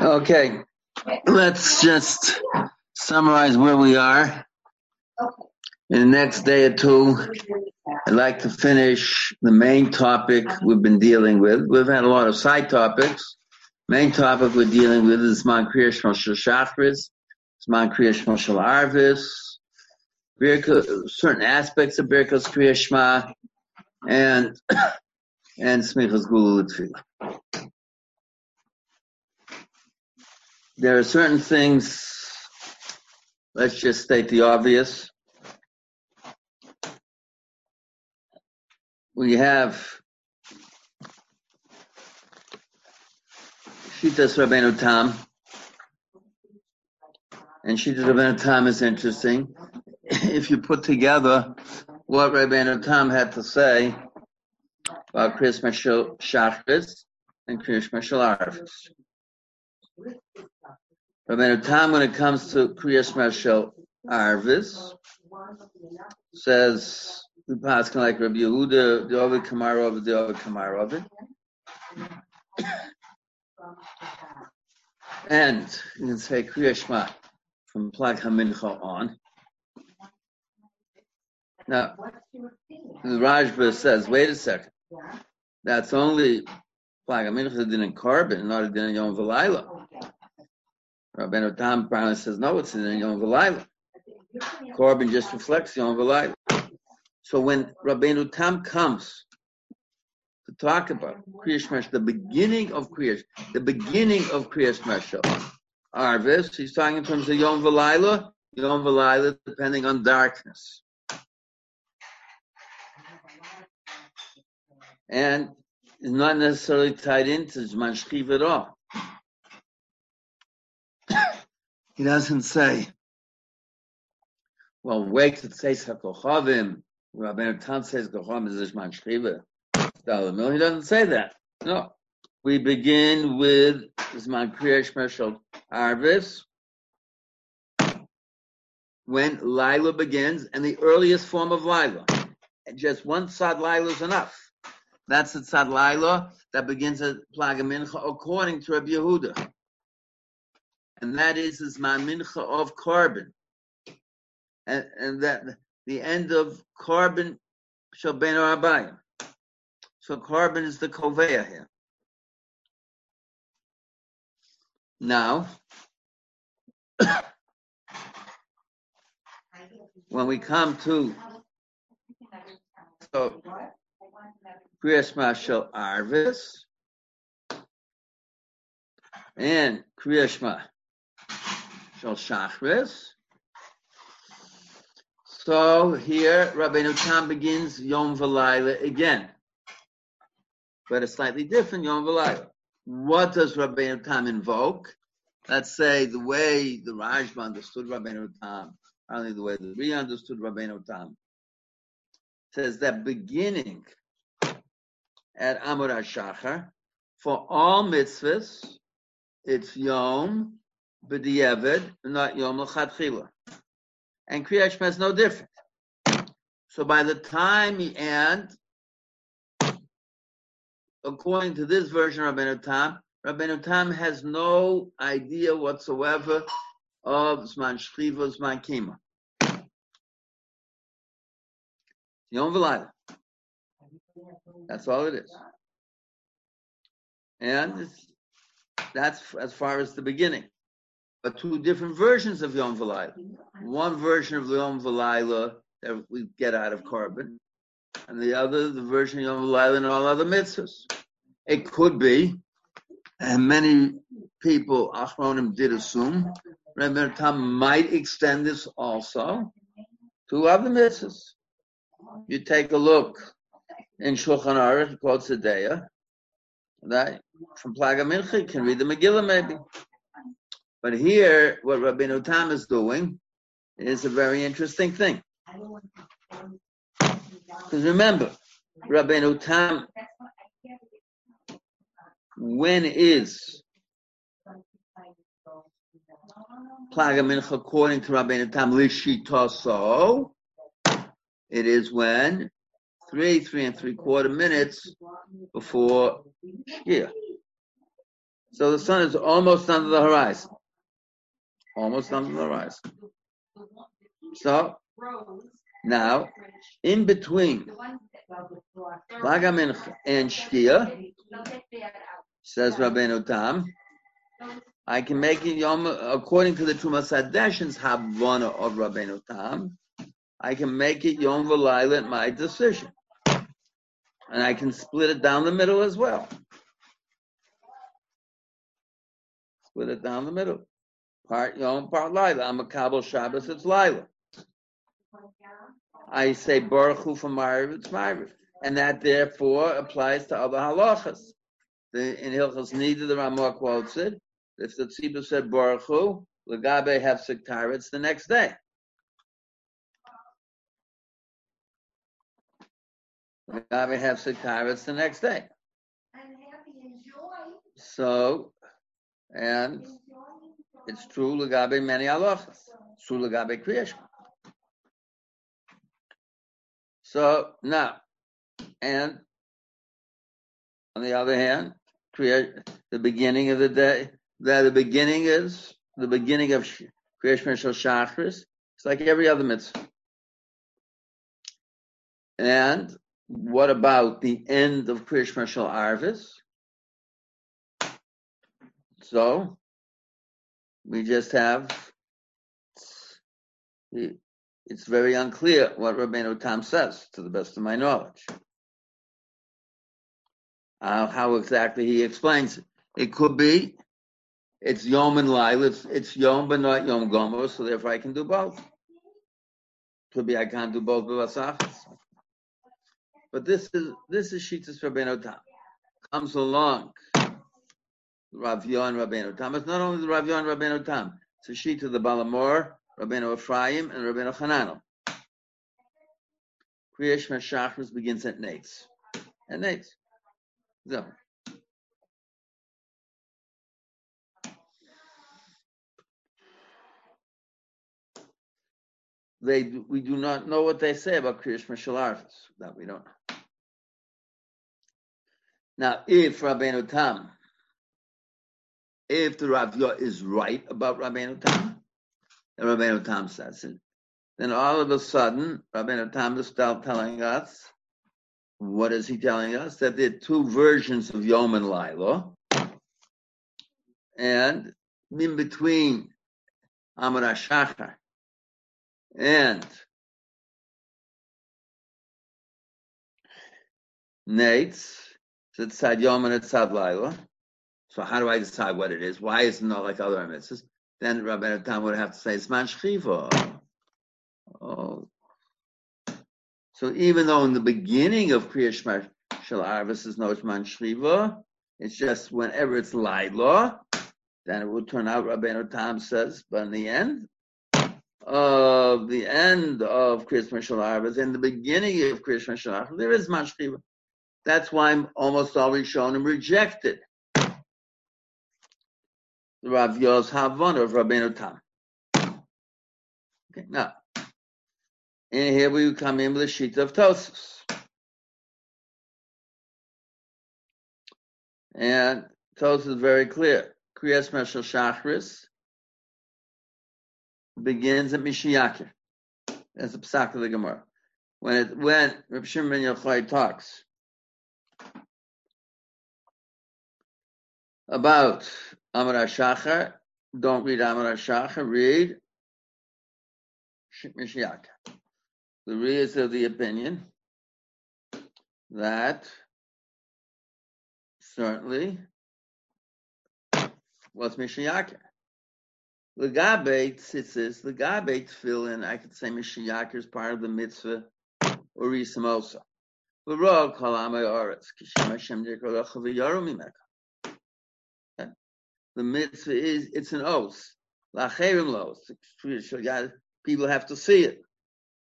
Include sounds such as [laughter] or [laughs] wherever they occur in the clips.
Okay, let's just summarize where we are. In the next day or two, I'd like to finish the main topic we've been dealing with. We've had a lot of side topics. Main topic we're dealing with is Man Kriyash Moshe Shachris, Man Kriyash Moshe Arvis, certain aspects of Birkas Kriyashma, and [coughs] and Smichas Gulu There are certain things, let's just state the obvious. We have Shitas Rabbeinu Tam, and Shitas Rabbeinu Tam is interesting. if you put together what Rabbeinu Tam had to say about Krishma Shachris and Krishma Arvis. Rabbeinu Tam, when it comes to Kriyas Marshal Arvis, says the Paskin like Rabbi Yehuda, the Ovid Kamarov, the Ovid Kamarov. And you can say Kriyashma from Plag Hamincha on. Now, the Rashba says, wait a second. That's only Plag Hamincha didn't carbon, not a din Yom Velayla. Rabbeinu Tam Brown says, no, it's in Yom Velayla. Corbin just reflects Yom Velayla. So when Rabbeinu Tam comes to talk about Kriyash the beginning of Kriyash, the beginning of Kriyash Mesh, Arvis, he's talking in terms of Yom Velayla, Yom Velayla, depending on darkness. And it's not necessarily tied into Zman at all. He doesn't say, well, wait to say Sakochavim. Rabbeinu Tam says Kochavim is Ishman Shchiva. He doesn't say that. No. We begin with Zman Kriyash Meshal Arvis. When Lila begins, and the earliest form of Lila. Just one Sad Lila is enough. That's the Sad Lila that begins at Plagamincha according to Rabbi Yehuda and that is is my mincha of carbon, and, and that the end of carbon shall ben abayim. So carbon is the koveya here. Now, [coughs] when we come to so Kriyas shall Arvis and Kriyashma Shal Shachris. So here Rabbeinu Tam begins Yom V'Layla again, but a slightly different Yom V'Layla. What does Rabbeinu Tam invoke? Let's say the way the Rashba understood Rabbeinu Tam, only the way the Ri understood Rabbeinu Tam, says that beginning at Amud HaShachar, for all mitzvahs, it's Yom b'di'evid, not yom l'chadchila. And Kriyat Shema is no different. So by the time he ends, according to this version of Rabbeinu Tam, Rabbeinu Tam has no idea whatsoever of Zman Shchiva, Zman Kima. Yom V'Layla. That's all it is. And that's as far as the beginning but two different versions of Yom V'Layla. One version of Yom V'Layla that we get out of carbon, and the other, the version of Yom V'Layla and all other mitzvahs. It could be, and many people, Achronim did assume, Rebbe Tam might extend this also to other mitzvahs. You take a look in Shulchan Aruch, called Sedeya, that from Plaga Mincha, can read the Megillah maybe. But here, what Rabbeinu Tam is doing is a very interesting thing. Because remember, Rabbeinu Tam, when is Plaga according to Rabbeinu Tam Lishitaso? It is when three, three and three quarter minutes before Shkia. So the sun is almost under the horizon. Almost under the rise. So now, in between Lagaminch and Shkia, says Rabbeinu Tam, I can make it Yom, according to the Trumas Hadeshin's Havana of Rabbeinu Tam, I can make it Yom V'Laila my decision. And I can split it down the middle as well. Split it down the middle. Part Yom, part Laila. I'm a Kabul Shabbos, it's Laila. I say Baruch Hu from Ma'ariv, it's Ma'ariv. And that therefore applies to other halachas. The, in Hilchas Nida, the Ramah quotes it. If the Tzibur said Baruch Hu, Lagabe have it's the next day. Lagabe have it's the next day. I'm happy and joy. So, and it's true Lagabe many halachas. True Lagabe Kriyashma. So now, and on the other hand, create the beginning of the day. That the beginning is the beginning of creation Shal Shachris. It's like every other mitzvah. And what about the end of Krishna Shal Arvis? So we just have it's very unclear what Rabbeinu Tam says, to the best of my knowledge. Uh, how exactly he explains it. It could be it's Yom and Lail, it's, it's Yom but not Yom Gomer, so therefore I can do both. Could be I can't do both. But this is this is Shitas Rabbeinu Tam. Comes along Rav Yon Rabbeinu Tam. It's not only the Rav Yon Rabbeinu Tam. It's a sheet of the Balamor Rabbeinu Ephraim, and Rabbeinu Hananel. Kriyash Meshachris begins at Nates. At Nates. So. They, we do not know what they say about Kriyash Meshalarvis. That we don't know. Now, if Rabbeinu Tam, if the Rav is right about Rabbeinu Tam, and Rabbeinu Tam says it. Then all of a sudden, Rabbeinu Tam is telling us, what is he telling us? That there are two versions of Yom and Laila, and in between Amar Shachar and Nates, it's Yom and it's Laila. So how do I decide what it is? Why is it not like other mitzvahs? then Rabbi Tam would have to say Zman Shchiva. Oh. So even though in the beginning of Kriya Shema Shal Arvis is no Zman Shchiva, it's just whenever it's Laila, then it will turn out Rabbi Tam says, but in the end of the end of Krishma Shal in the beginning of Krishma Shal there is Zman Shchiva. That's why I'm almost always shown and rejected Rav Yos Havon of Rabbeinu Tam. Okay, now, and here we come in with the sheet of Tosus. And Tosus is very clear. Kriyas Meshal Shachris begins at Mishiyakir. That's the psak of the Gemara. When it when Reb Shimon Yochai talks about Amar Shachar. Don't read Amar Shachar. Read Mishiach. The Ri is of the opinion that certainly was Mishiach. Legabe tzitzis, legabe tefillin, I could say Mishiach is part of the mitzvah Uri Samosa. L'rog kol amay oretz, kishem Hashem dikro lecha v'yaru the mitzvah is it's an oath. Lacherim los. People have to see it.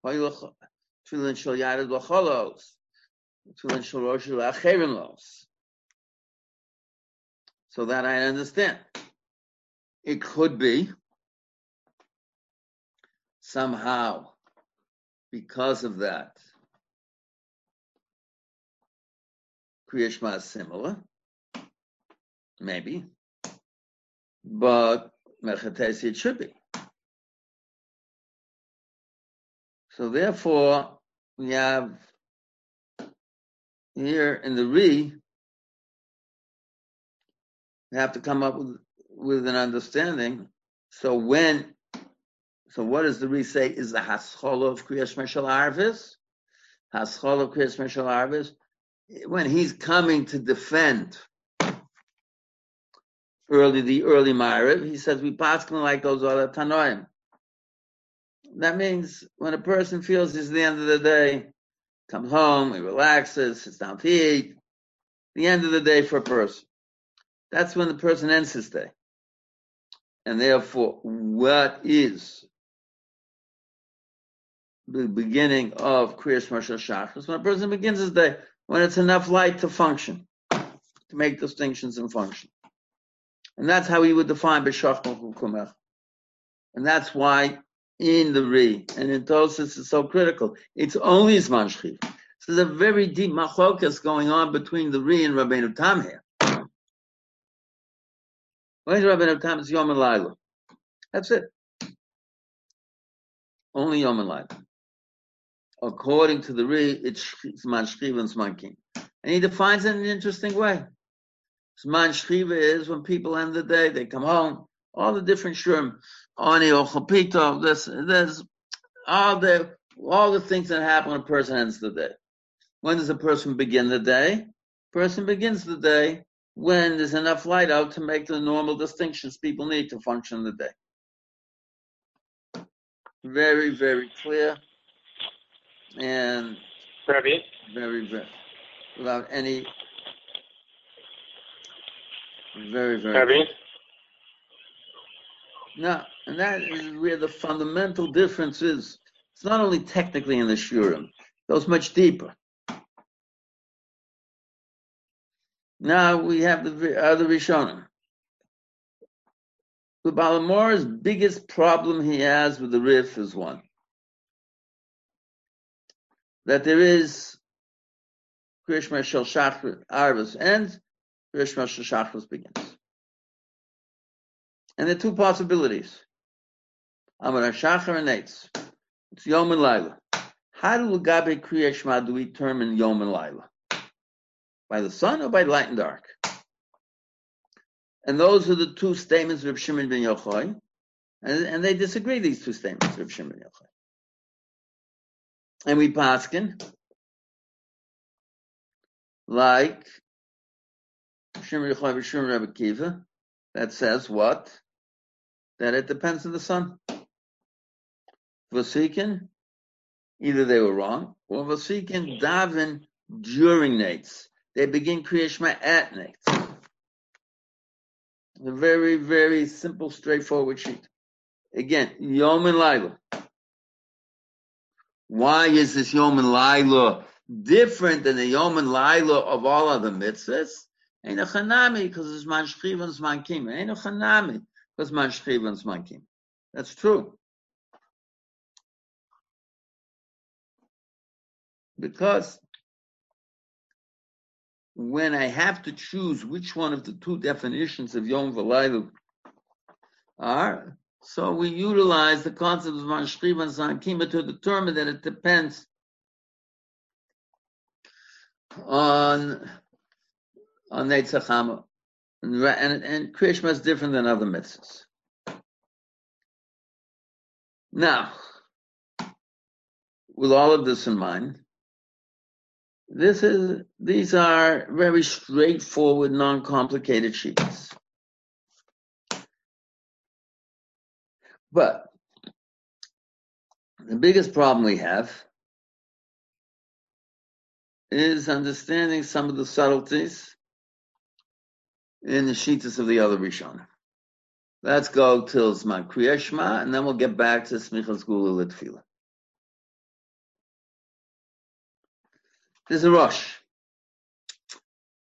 Tefillin shel yared l'cholos. Tefillin shel rosh lacherim los. So that I understand. It could be somehow because of that. Kriyashma is similar. Maybe. But Mechatesi it should be. So therefore, we have here in the Ri, we have to come up with, with an understanding. So when, so what does the Ri say is the Haschol of Kriyas Meshal Arvis? Haschol of Kriyas Meshal Arvis? When he's coming to defend early, the early Ma'ariv, he says, we pass like those other Tanoim. That means when a person feels it's the end of the day, comes home, he relaxes, sits down to eat, the end of the day for a person. That's when the person ends his day. And therefore, what is the beginning of Kriyas Mashal Shachris? When a person begins his day, when it's enough light to function, to make distinctions and function. And that's how he would define B'Shach Kumech. And that's why in the Ri and in Tosis is so critical. It's only Zman Shchiv. So there's a very deep machokas going on between the Ri and Rabbeinu Tam here. When Rabbeinu Tam is Yom. That's it. Only Yom and. According to the Ri, it's Zman Shchiv and Zman King. And he defines it in an interesting way. Zman Shchiva is when people end the day, they come home, all the different shrim, Ani or Chapito, there's, there's all the, all the things that happen when a person ends the day. When does a person begin the day? Person begins the day when there's enough light out to make the normal distinctions people need to function the day. Very, very clear and very, very, without any, very, very. Rabbi? No, and that is where the fundamental difference is. It's not only technically in the Shurim, it goes much deeper. Now we have the other Rishonim. The Balamora's biggest problem he has with the Rif is one. That there is Krishma Shel Shachar Arvis ends, Shel Shachar begins. And there are two possibilities. Amar Shachar and Eitz. It's Yom and Laila. How do do we determine Yom and Laila? By the sun or by light and dark? And those are the two statements of Shimon ben Yochai. And, and they disagree, these two statements of Shimon ben Yochai. And we paskin like Shimon Yochai Shimon Rebbe Kiva that says what? That it depends on the sun. Vasikin, either they were wrong, or Vasikin daven during nights. They begin Kriyashma at nights. A very, very simple, straightforward sheet. Again, Yom and Laila. Why is this Yom and Laila different than the Yom and Laila of all other mitzvahs? Ain't a chanami because it's man shchiv and man. Ain't a chanami because man shchiv and man kim. That's true. Because when I have to choose which one of the two definitions of Yom V'Layla are, so we utilize the concept of Manshchiv and Zankima to determine that it depends on on Netzachama. And, and, and Krishma is different than other mitzvahs. Now, with all of this in mind, this is these are very straightforward, non-complicated sheets. But the biggest problem we have is understanding some of the subtleties in the sheets of the other Rishon. Let's go till Zman Kriyashma, and then we'll get back to Smichas Gula Litfila. There's a rush.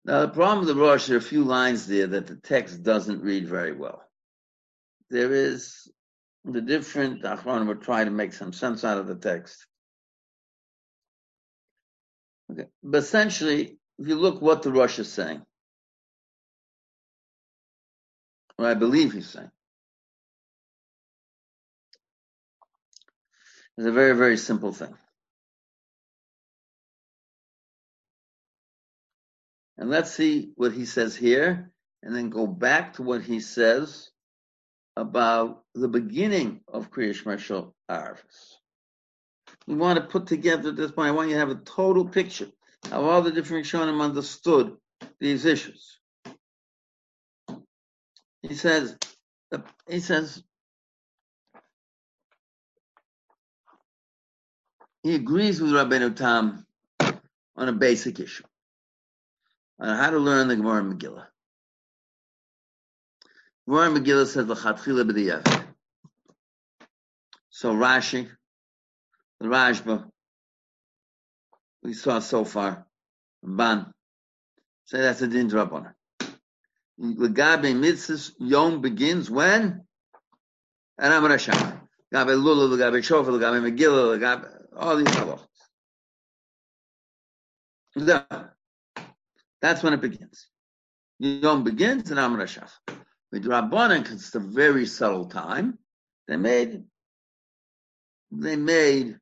Now, the problem with the rush, there are a few lines there that the text doesn't read very well. There is the different, Achron would try to make some sense out of the text. Okay. But essentially, if you look what the rush is saying, Or I believe he's saying. It's a very, very simple thing. And let's see what he says here, and then go back to what he says about the beginning of Kriyash Marshal Arvis. We want to put together at this point. I want you to have a total picture of all the different Shonim understood these issues. He says, he says, he agrees with Rabbeinu Tam on a basic issue on how to learn the Gemara Megillah. Gemara Megillah says l'chatchila b'diyav. So Rashi, the Rashba, we saw so far, Ban, say that's a din drop on her. Legabe mitzvahs yom begins when? And I'm gonna show. Legabe lula, legabe shofar, legabe Megillah, legabe all these halachas. That's when it begins. Yom begins and Amr Shach. With Rabbanan, because it's a very subtle time, they made they made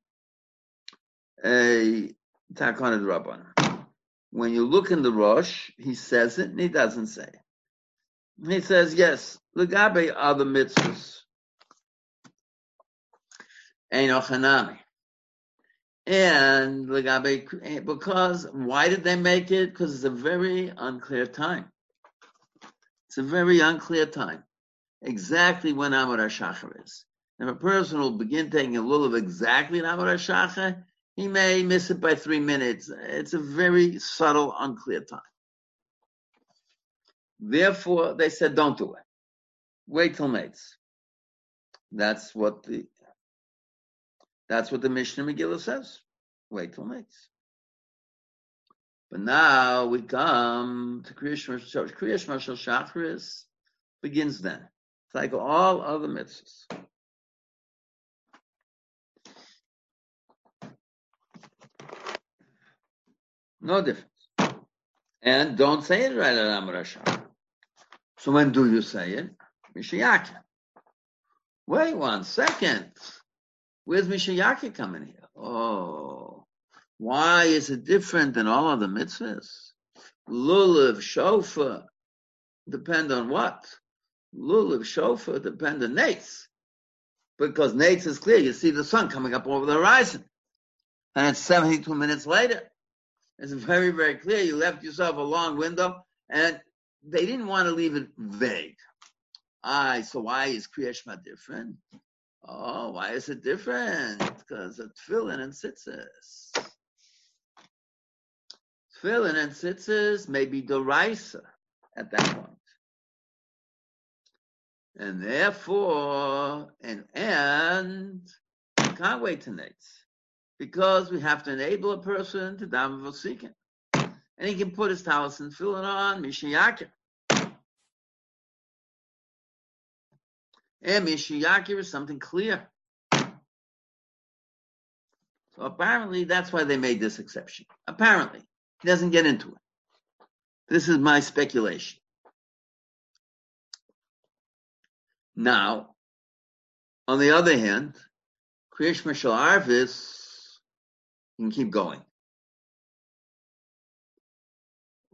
a takana Rabbanan. When you look in the Rosh, he says it and he doesn't say it. He says, yes, Lagabe are the mitzvahs. Einochanami. And Lagabe because why did they make it? Because it's a very unclear time. It's a very unclear time. Exactly when Amar Shachar is. If a person will begin taking a lulav exactly in Amar Shachar, he may miss it by three minutes. It's a very subtle, unclear time. Therefore, they said, don't do it. Wait till mates. That's what the that's what the Mishnah Megillah says. Wait till next. But now we come to Kriyash Mashal. Shacharis begins then. It's like all other mitzvahs. No difference. And don't say it right at Amar So when do you say it? Mishayakim. Wait one second. Where's Mishayaki coming here? Oh, why is it different than all other mitzvahs? Lulav, shofar, depend on what? Lulav, shofar, depend on nates. Because nates is clear. You see the sun coming up over the horizon. And it's 72 minutes later. It's very, very clear. You left yourself a long window and they didn't want to leave it vague. Aye, so why is Kriyashma different? Oh, why is it different? Because of tefillin and tzitzis. Tefillin and tzitzis may be derisa at that point. And therefore, and, and can't wait to. Because we have to enable a person to daven v'sikin. And he can put his talis and fill it on, mishayakim. And Mishiyakir is something clear. So apparently that's why they made this exception. Apparently. He doesn't get into it. This is my speculation. Now, on the other hand, Kriyash Mishal Arvis can keep going.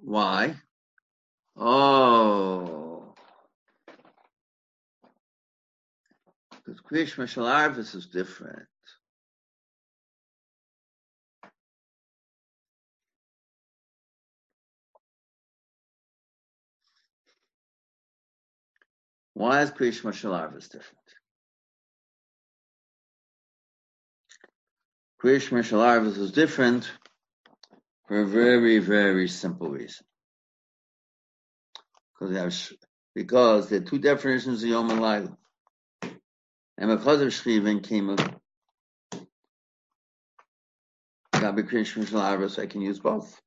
Why? Oh, Because Kriyash Mashal Arvis is different. Why is Kriyash Mashal Arvis different? Kriyash Mashal Arvis is different for a very, very simple reason. Because, have, because there are two definitions of Yom and. And because of Shriven came a Gabi Krishna Arvis, I can use both.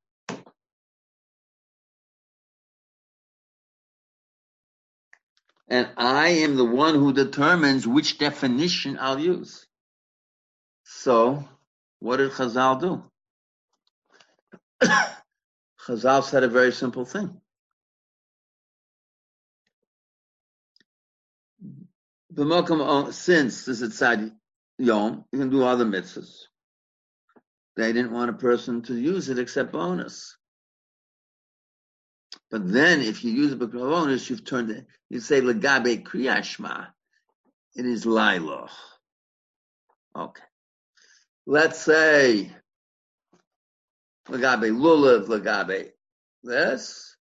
And I am the one who determines which definition I'll use. So, what did Chazal do? [coughs] Chazal said a very simple thing. B'mokum, uh, since this is tzad yom, you can do other mitzvahs. They didn't want a person to use it except bonus. But then, if you use it for bonus, you've turned it. You say legabe kriyashma. It is liloch. Okay. Let's say legabe lulav, legabe this.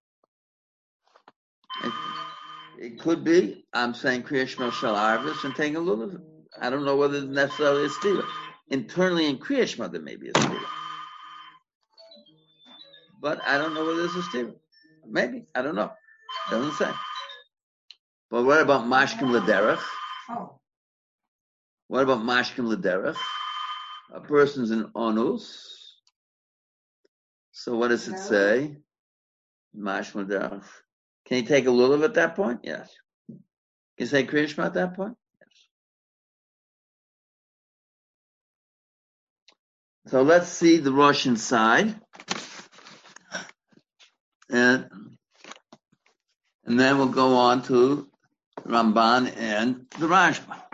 It, could be. I'm saying kriyashma shal arvis and taking a lulav. I don't know whether it's necessarily a stealer. Internally in kriyashma there may be a stealer. But I don't know whether it's a stealer. Maybe. I don't know. Doesn't say. But what about mashkim lederach? Oh, What about mashkim lederach? A person's in onus. So what does it say? Mashkim lederach. Can you take a lulav at that point? Yes. Can you say kriyashma at that point? Yes. So let's see the Russian side. And and then we'll go on to Ramban and the Rashba.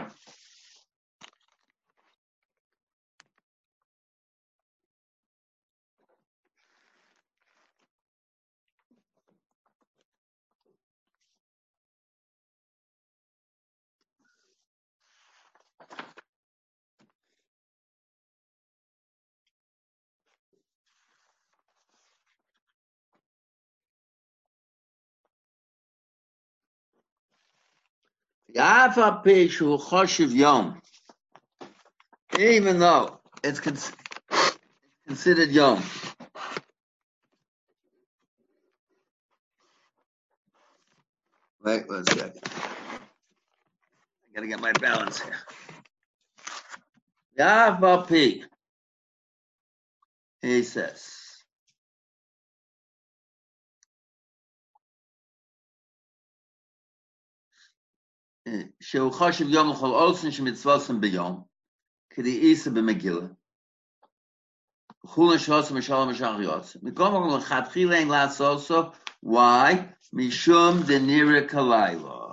Even though it's considered yom. Wait one second. I gotta get my balance here. Yaf al pi. He says. שהוא חושב יום לכל אוסן שמצווסם ביום, כדי איסה במגילה. וכולן שעושה משלום משך יוצא. מכל מקום לכתחילה אין לעשות סוף, why? משום דנירה כלילה.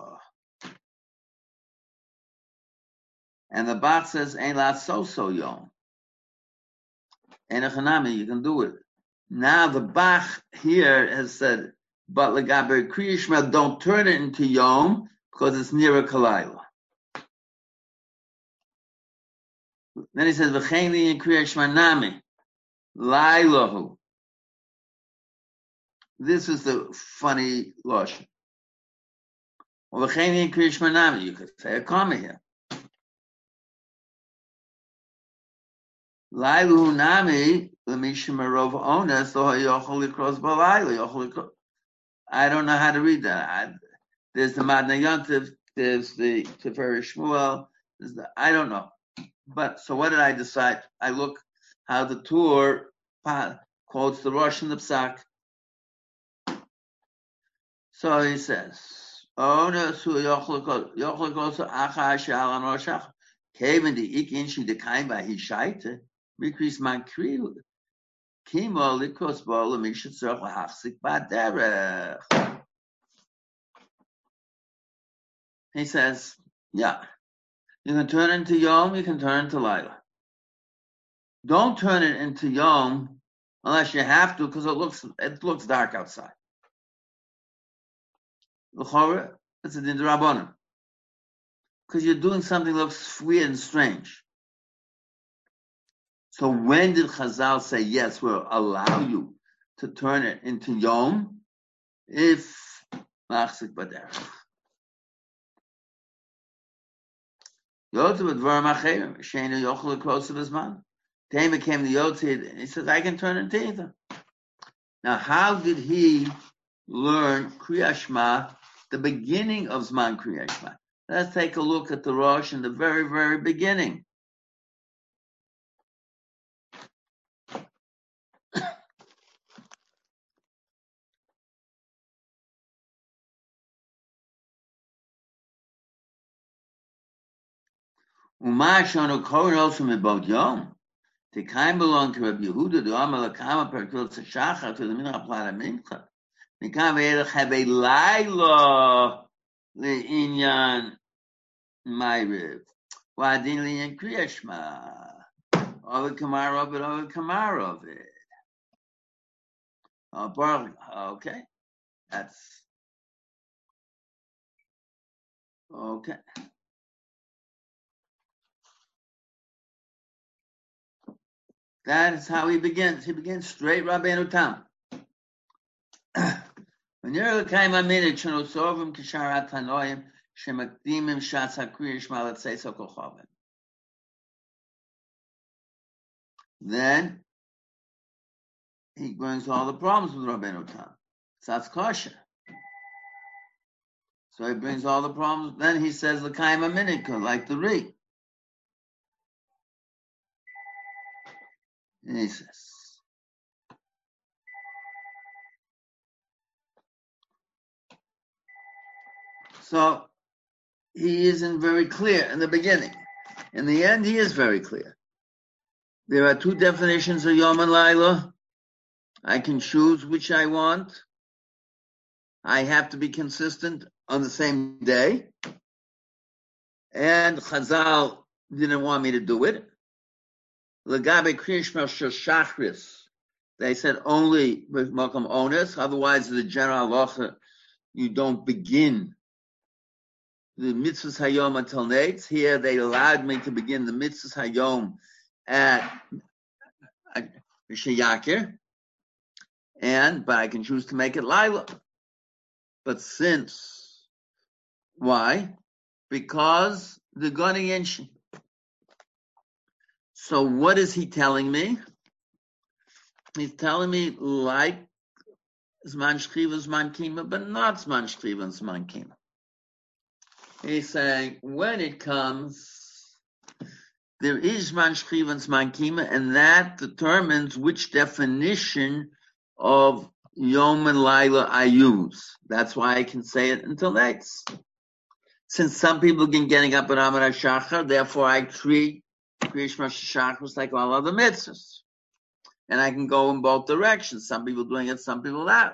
And the Bach says, ain't לעשות so yom. And economy, you can do it. Now the Bach here has said, but legaber kriyishma, don't turn it into yom, because it's near a. Then he says, "V'cheini in kriya shmanami, lailahu." This is the funny lashon. V'cheini in kriya shmanami, you could say a comma here. Lailu nami l'mishimarov ones lo yochol likros balayla yochol. I don't know how to read that. I, there's the Madna Yontiv, there's the Tifer Shmuel, there's the, I don't know. But so what did I decide? I look how the Tur quotes the Rosh and the Psak. So he says, Oh no, su yochlikos acha shal an roshach. Kevin the ikin shi de kain ba hi shaite. Mikris man kri. Kimo likos bo le mishet tzorch lahachzik ba He says, yeah, you can turn into Yom, you can turn into Lila. Don't turn it into Yom unless you have to, because it looks it looks dark outside. L'chora, it's a din rabbanon. Because you're doing something that looks weird and strange. So when did Chazal say, yes, we'll allow you to turn it into Yom? If Machzik Baderech. Yotze with Dvarim Acherim, Shena Yochel Krosav Azman. Tema came to Yotze, and he says, I can turn it into either. Now, how did he learn Kriyashma, the beginning of Zman Kriyashma? Let's take a look at the Rosh in the very, very beginning. Uma shonu from about yom. The kind belong to Rabbi Yehuda, the Amal Akama Perkil to the Mincha Plana Mincha. The kind of have a laila the inyan Ma'ariv. Wadin linyan kriyashma. Ovid kamar ovid, ovid kamar ovid. Oh, okay. That's okay. That is how he begins. He begins straight Rabbeinu [clears throat] Tam. Then he brings all the problems with Rabbeinu Tam. So that's kosher. So he brings all the problems. Then he says the kaima minika, like the re. Says, so he isn't very clear in the beginning. In the end, he is very clear. There are two definitions of Yom and Laila. I can choose which I want. I have to be consistent on the same day. And Chazal didn't want me to do it. Krishma Shachris. They said only with Malcolm Onus, otherwise the general halacha, you don't begin the mitzvahs hayom until nates. Here they allowed me to begin the mitzvahs hayom at Sheyakir, and but I can choose to make it Lila. But since why? Because the Gani. So what is he telling me? He's telling me like Zman Shchiva, Zman Kima, but not Zman Shchiva and Zman Kima. He's saying when it comes, there is Zman Shchiva and Zman Kima, and that determines which definition of Yom and Laila I use. That's why I can say it until next. Since some people can getting up at Amar Shachar, therefore I treat Krishma Shachar like all other mitzvahs. And I can go in both directions. Some people doing it, some people way.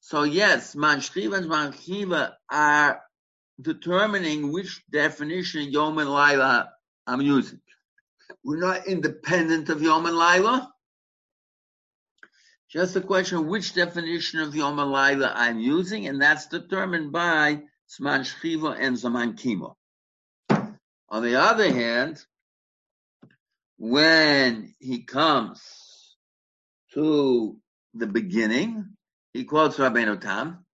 So yes, Man Shchiva and Man Chiva are determining which definition Yom and Laila I'm using. We're not independent of Yom and Laila. Just a question of which definition of Yom and Laila I'm using, and that's determined by Zman Shchiva and Zaman Kimo. On the other hand, when he comes to the beginning, he quotes Rabbeinu Tam.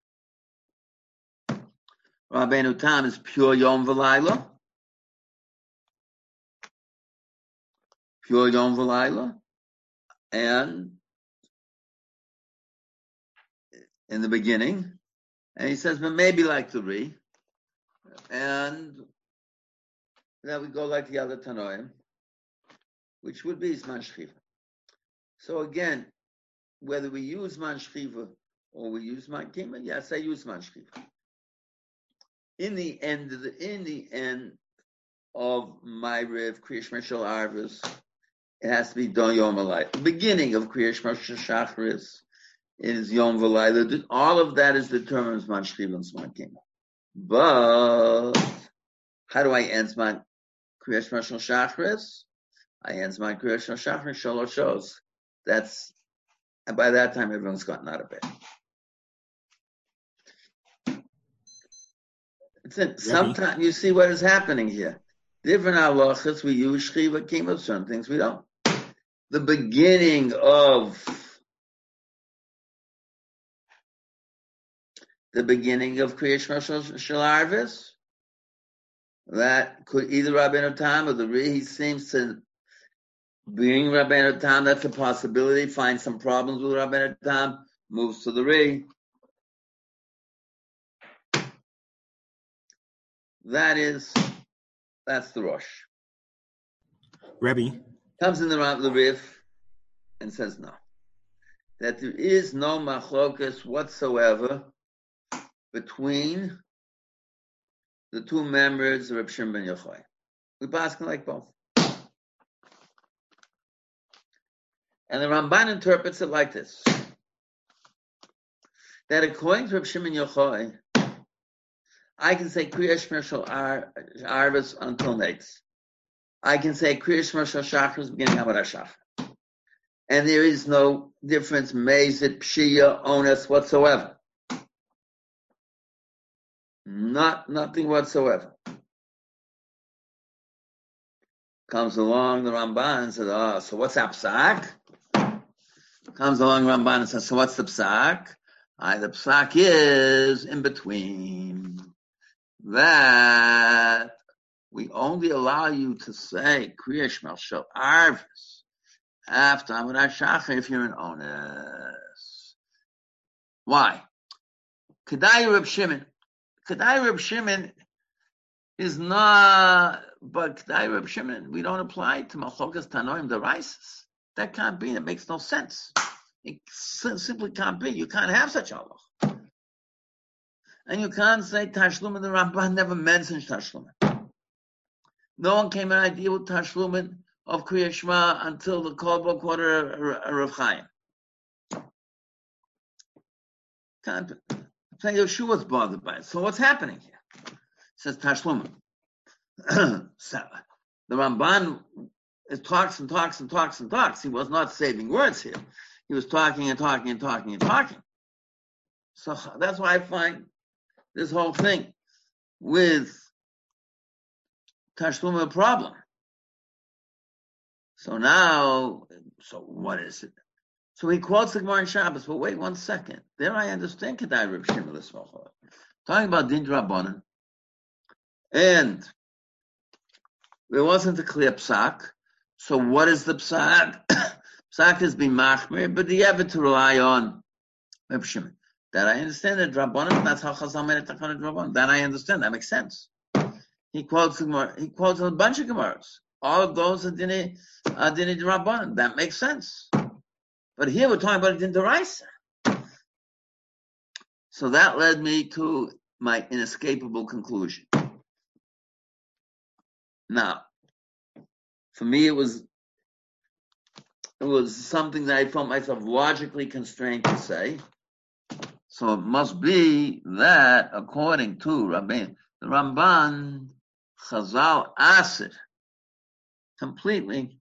Rabbeinu Tam is pure Yom V'Laila. Pure Yom V'Laila. And in the beginning, and he says, but maybe like the re, and then we go like the other Tanoim, which would be Zman Shchiva. So again, whether we use Man Shchiva or we use Man Kima, yes, I use Man Shchiva. In the end of the in the end of my Rev Kriyash Meshal Arvis, it has to be Don Yom Alai. The beginning of Kriyash Meshal Shachris is Yom V'Laila. All of that is determined as Man Shchiv and Zman Kima. But how do I end Zman Kriyash Meshal Shachris? I end Zman Kriyash Meshal Shachris Shalosh shows. That's and by that time everyone's gotten out of bed. Sometimes you see what is happening here. Different halachas we use shchiva kima, certain things we don't. The beginning of the beginning of Kriyash Shalarvis, that could either Rabbeinu Tam or the Ri, he seems to bring Rabbeinu Tam, that's a possibility, find some problems with Rabbeinu Tam, moves to the Ri. That is, that's the Rosh. Rebbe. Comes in the the Rif and says no. That there is no machlokas whatsoever between the two members of Reb Shimon ben Yochai. We pass like both. And the Ramban interprets it like this. That according to Reb Shimon Yochai, I can say Kriyash Shmir Arvis until next. I can say Kriyash Shmir Shachris beginning of Shachar. And there is no difference, Mezit, Pshia, Onus whatsoever. Not, nothing whatsoever. Comes along the Ramban and says, oh, so what's that psak? Comes along Ramban and says, so what's the psak? I, the psak is in between that we only allow you to say Kriya Shmel Shel Arvis after Avodah Shachar if you're an onus. Why? Kedai Reb Shimon. Kedai Reb Shimon is not, but Kedai Reb Shimon, we don't apply to Malchokas Tanoim Deraisis. That can't be. That makes no sense. It simply can't be. You can't have such a law. And you can't say Tashlumin, the Ramban never mentions Tashlumin. No one came an idea with Tashlumin of Kriya Shema until the Kolbo quarter of Rav Chaim. Can't, Yeshua oh, was bothered by it. So what's happening here? It says Tashlumin. [clears throat] so, the Ramban talks and talks and talks and talks. He was not saving words here. He was talking and talking and talking and talking. So that's why I find this whole thing with Tashlum a problem. So now, so what is it? So he quotes the Gemara in Shabbos, but wait one second. There I understand Kedai Reb Shimon Talking about Din Rabbanan, and there wasn't a clear psak. So what is the psak? [coughs] psak is being machmir, but the ever to rely on Reb Shimon. That I understand that Rabbanim, that's how Chazal made it Tachanat. That I understand. That makes sense. He quotes he quotes a bunch of Gemaras. All of those are Dini, are Dini. That makes sense. But here we're talking about it in Deraisa. So that led me to my inescapable conclusion. Now, for me, it was it was something that I felt myself logically constrained to say. So it must be that, according to Rabbi, the Ramban, Chazal Asid, completely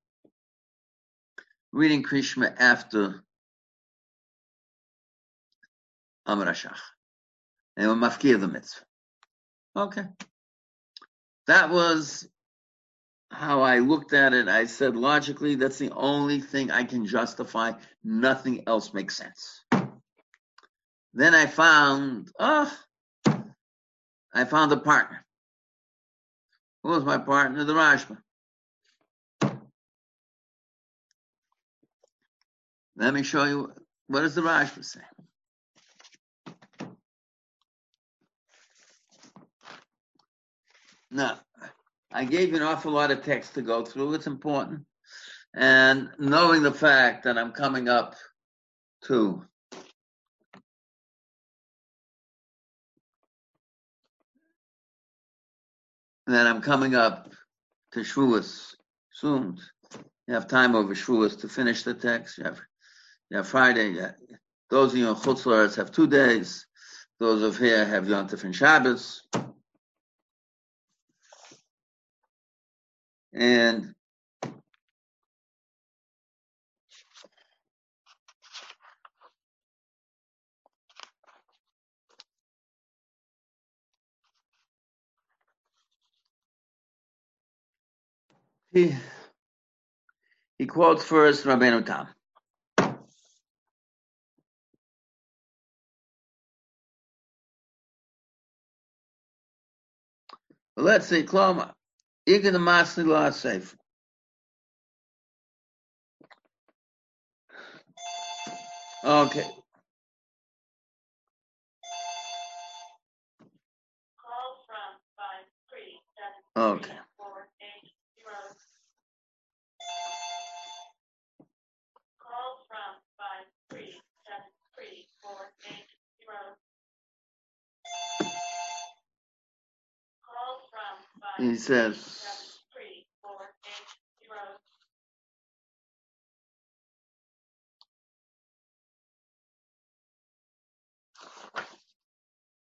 reading Krishma after Amar Ashach. And were mafkir the mitzvah. Okay. That was how I looked at it. I said logically, that's the only thing I can justify. Nothing else makes sense. Then I found, oh, I found a partner. Who was my partner? The Rashba. Let me show you what does the Rashba say. Now, I gave you an awful lot of text to go through. It's important. And knowing the fact that I'm coming up to that I'm coming up to Shavuos soon. You have time over Shavuos to finish the text. You have, have Friday. Have, those of you in Chutzlaritz have two days. Those of here have Yom Tov and Shabbos. And He, he quotes first Rabbeinu Tam. Let's see, Kloma. Igen the Masni La Sefer. Okay. Okay. He says,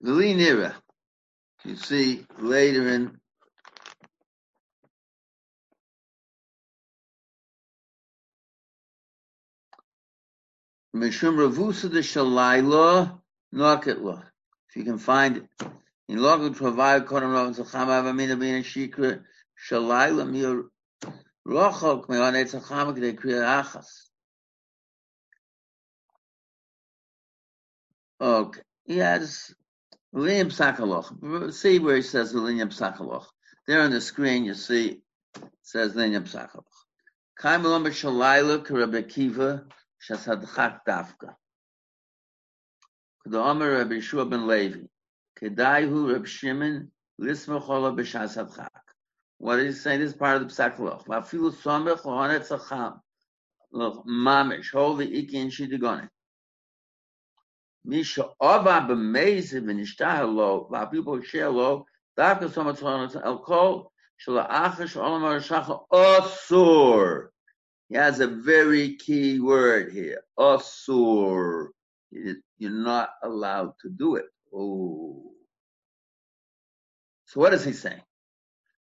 V'li nira. You see later in Mishum Ravusa de Shalayla Noketla. If you can find it. In Logud provide Kodam Rav Zachama Avamina Bina Shikra Shalayla Mir Rochok Me'on Etzachama K'dei Kriya Achas. Okay. He has Linyam Sakaloch. See where he says Linyam Sakaloch. There on the screen you see it says Linyam Sakaloch. Kaim Lomba Shalayla K'Rebbe Kiva Shasadchak Dafka. K'Domer Rebbe Yeshua ben Levi. Reb Shimon Lismachola. What is he saying? This is part of the Psakaloch. Vafilu Somech Lohanet Tzacham. Mamish. Hold Iki and Shidigone. Misha Ova B'Meiziv V'Nishtah Lo V'Apipo Sheh Lo Dafka Somat Lohanet Olam Osur. He has a very key word here. Osur. You're not allowed to do it. Oh. So what is he saying?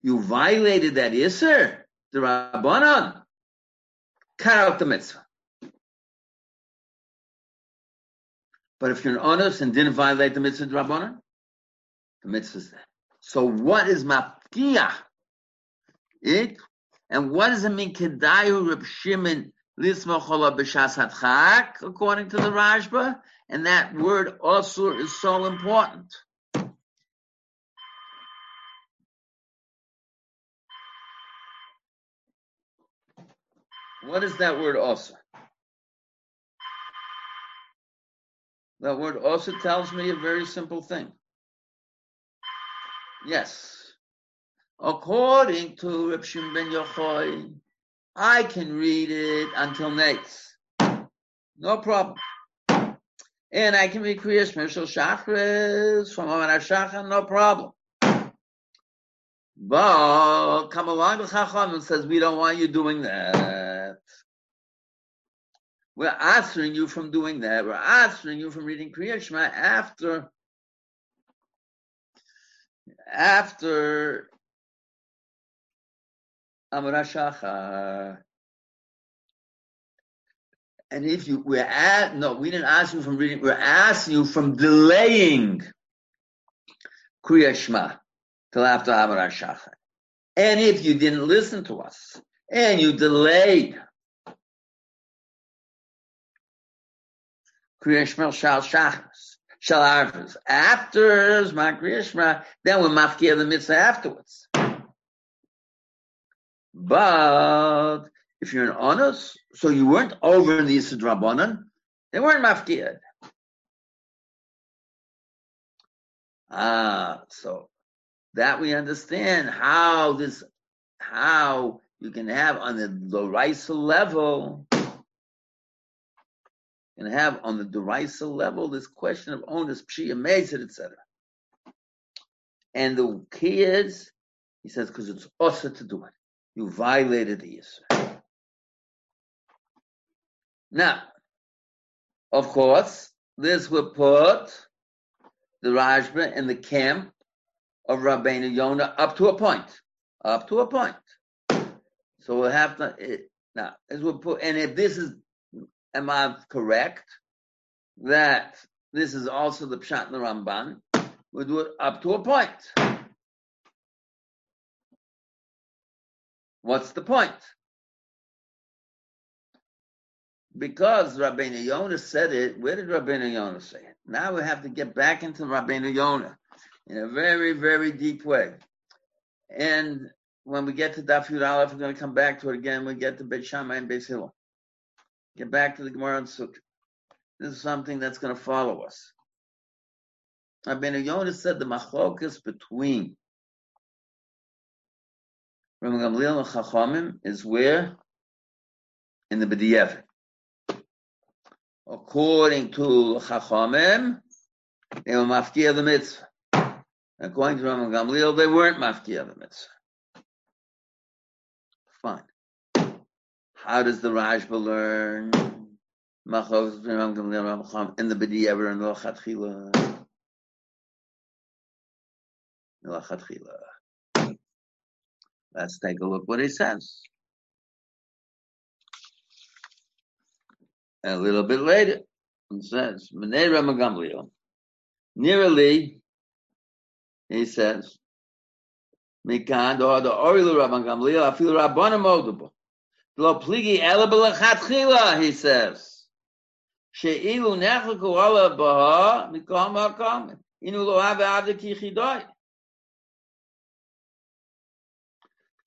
You violated that Isser, the Rabbanon. Cut out the mitzvah. But if you're an honest and didn't violate the mitzvah, the Rabbanon, the mitzvah's there. So what is mafkiyah? It and what does it mean? Kedayu Reb Shimon according to the Rashba, and that word osur is so important. What is that word osur? That word also tells me a very simple thing. Yes. According to Reb Shimon ben Yochai, I can read it until next. No problem. And I can read Kriyas Mishal Shachris from Amar Shachar, no problem. But come along with Chacham and says, we don't want you doing that. We're answering you from doing that. We're answering you from reading Kriya Shema after after And if you we're at no, we didn't ask you from reading, we're asking you from delaying Kriya Shema till after Shachar. And if you didn't listen to us and you delayed Kriya Shema Shal Shachas, Shal Arvas, after Zman Kriya Shema, then we're mafkia the mitzvah afterwards. But if you're an honest, so you weren't over in the Rabbanan, they weren't mafkiyad. Ah, so that we understand how this, how you can have on the Doraisa level, can have on the Doraisa level this question of onus, pshia, mezid, etc. And the key is, he says, because it's also to do it. You violated the Yisra. Now, of course, this would put the Rashba in the camp of Rabbeinu Yonah up to a point. Up to a point. So we'll have to it, now as we'll put and if this is am I correct that this is also the Pshat in the Ramban, we'll do it up to a point. What's the point? Because Rabbeinu Yonah said it, where did Rabbeinu Yonah say it? Now we have to get back into Rabbeinu Yonah in a very, very deep way. And when we get to Daf Yud Aleph, we're going to come back to it again. We get to Beit Shammai and Beit Hillel. Get back to the Gemara and Sukkah. This is something that's going to follow us. Rabbeinu Yonah said the machlokas between Ram Gamliel Chachamim is where? In the B'diyev. According to Chachamim, they were mafkia the mitzvah. According to Ram Gamliel, they weren't mafkia the mitzvah. Fine. How does the Rashba learn? Machos Ram Gamliel Ram Chacham in the B'diyev and the Chatchila. Let's take a look what he says. a little bit later, it says, Gamliel. Nearly, he says, Mikan do the Orilu Rabban Gamliel, I feel Rabban Modable. Lo pligi ele belachatchila, he says. She'ilu nechleku ala baha, mikam hakam. Inu lo have avde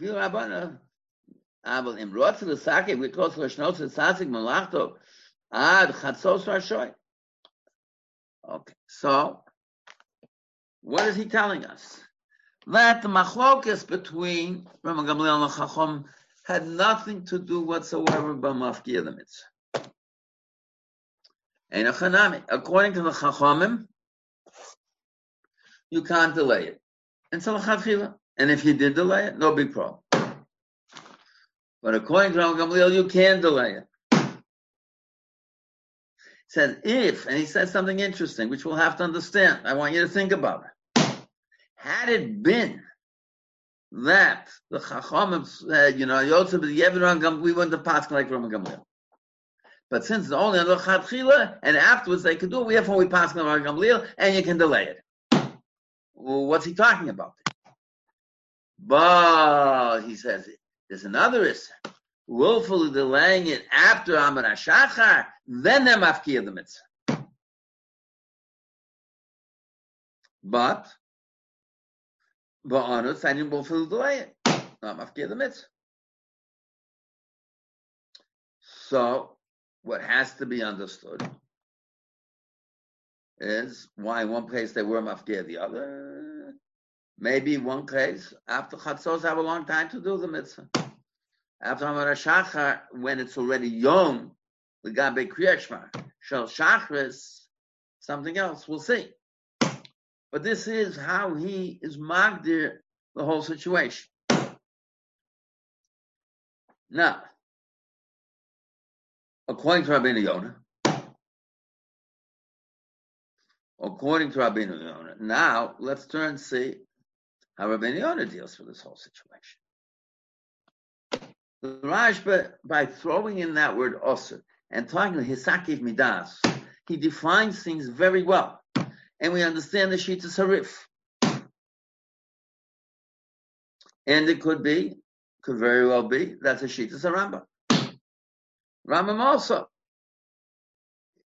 Aber im Rotz des Sake, wir kurz vor ad chatzos. Okay, so, what is he telling us? That the machlokes between Rama Gamliel and Chachom had nothing to do whatsoever by Mafkir the mitzvah. And according to the Chachomim, you can't delay it. And so, if you did delay it, no big problem. But according to Rav Gamliel, you can delay it. He says if, and he says something interesting, which we'll have to understand. I want you to think about it. Had it been that the Chachamim said, you know, Yosef is Yevin we wouldn't have passed like Rav Gamliel. But since it's only on the Chatchila, and afterwards they could do it, we have we pass on Gamliel, and you can delay it. Well, what's he talking about? But he says there's another is willfully delaying it after Amar Shachar, then they're mafkir the mitzvah. But I didn't willfully delay it, not mafkir the mitzvah. So, what has to be understood is why in one place they were mafkir the other. Maybe one case, after Chatzos have a long time to do the mitzvah. After Amar Shachar, when it's already young, the Gabe Kriyashma, Shal Shachris, something else, we'll see. But this is how he is magdir the whole situation. Now, according to Rabbi Yonah, according to Rabbi Yonah, now let's turn and see how Rabbi Yonah deals with this whole situation. The Rashba, by throwing in that word osir and talking to hisakiv midas, he defines things very well, and we understand the shita sarif. And it could be, could very well be, that's a shita saramba. Rambam also,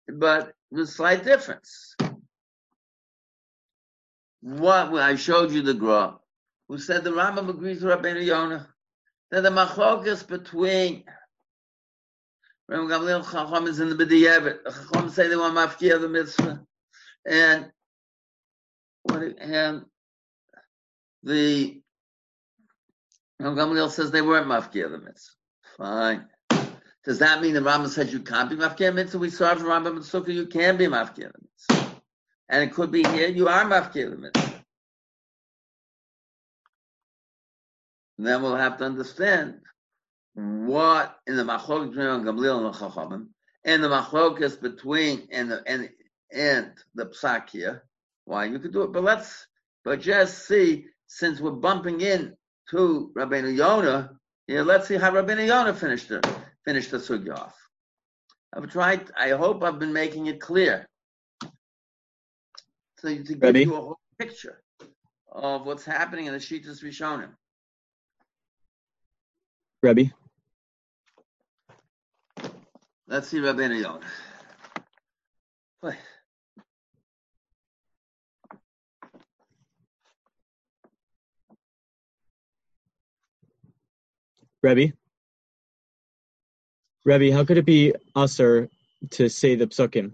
but with slight difference. What I showed you the Gra, who said the Rambam agrees with Rabbeinu Yonah that the machlokas between Ram Gamliel Chacham is in the B'diyevet. The Chacham say they want mafkia the mitzvah, and and the Ram Gamliel says they weren't mafkia the mitzvah. Fine. Does that mean the Rambam said you can't be mafkia mitzvah? We saw from Rambam and Sukkah you can be mafkia the mitzvah. And it could be here, you are mafkir mitzvah. then we'll have to understand what in the machlok between Gamliel and the and the machlokas between and the and and the psak here, why you could do it. But let's but just see since we're bumping in to Rabbeinu Yonah, yeah, let's see how Rabbeinu Yonah finished the finished the sugya off. I've tried. I hope I've been making it clear so to give Rebbe? you a whole picture of what's happening in the Shitas Rishonim. Rebbe. Let's see Rabbi Yonah. Rebbe. Rebbe, how could it be usher to say the psukim?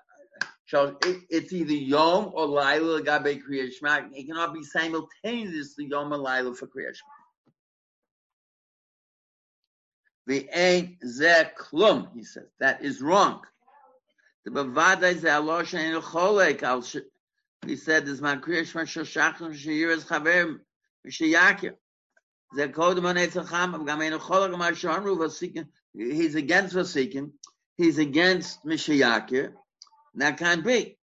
So it, it's either Yom or Laila Gabe Kriya Shema. It cannot be simultaneously Yom or Laila for Kriya Shema. The ain't ze klum, he says. That is wrong. The bavada is Allah shein cholek al he said this man kriya shma shoshachim sheyir es chaver mishayakir. Ze kodem on etzel cham, gam ein cholek ma shomru vasikin. He's against vasikin. He's against mishayakir. That can't be.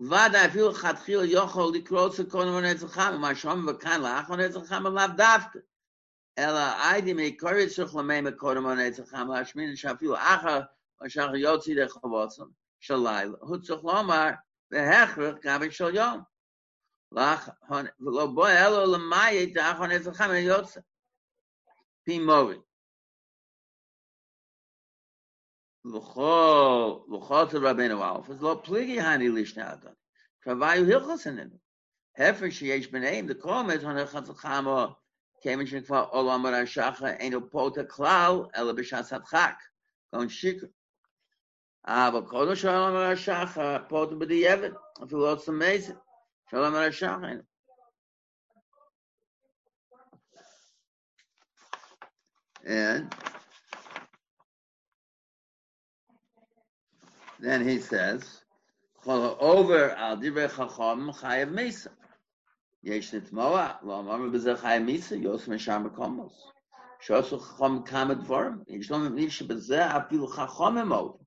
Vada afil chatchil yochol likrot se kodem on etzel cham, ma shom v'kan lach on etzel cham lav davka. אלא איידי מקורת צריך למי מקודם on etzel cham להשמין שאפילו אחר משך יוציא דרך חבוצם. של לילה, הוא צריך לומר, בהכרח גבי של יום. ולא בוא אלו למאי את האחרון אצלכם יוצא. פי מורי. you. And Then he says, over al divrei chacham chayev mesa. Yesh nitmoa lo amar b'zeh chayev mesa yos mesham komos. Shosu chacham kam dvarim. Yesh lo mivni sheb'zeh afilu chacham emod.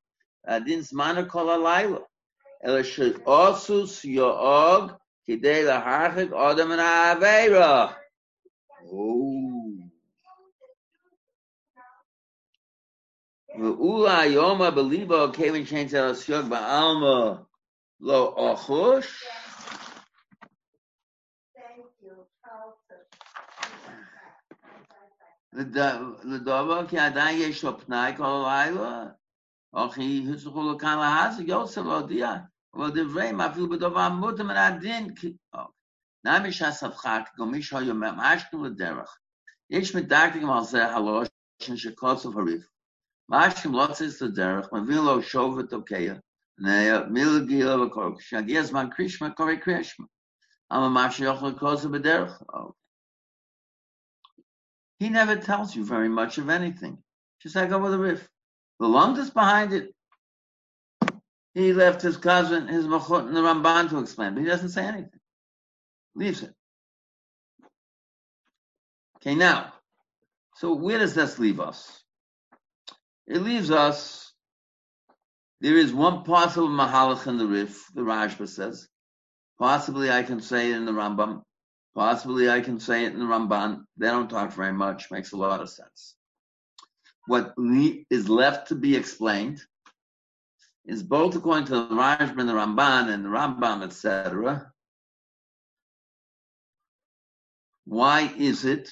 Adin kol alayla. Ela she'osu siyo'og kidei laharchik odom an aveira. Oh. ואולי יום בליבו כיוון שאין צריך לסיוג בעלמה לא אחוש, לדובר כי עדיין יש לו פנאי כל הלילה, אחי, הצליחו לכאן להז, יוצא להודיע, אבל דברים אפילו בדבר מותר מן הדין, נמי שהסבכה, גם מי שהיה ממש לדרך. יש מדקדקים על זה הלושן שקוצף הריף. משהו Mashim lotzis the derech, mavilo shovet okeya, v'korok, krishma kore krishma. B'derech. He never tells you very much of anything. Just like over the Rif. The longest behind it, he left his cousin, his machot, and the Ramban to explain, but he doesn't say anything. Leaves it. Okay, now, so where does this leave us? It leaves us, there is one of Mahalach in the Rif, the Rashba says. Possibly I can say it in the Rambam. Possibly I can say it in the Ramban. They don't talk very much, makes a lot of sense what is left to be explained is both according to the Rajban, the Ramban, and the Rambam, etc. Why is it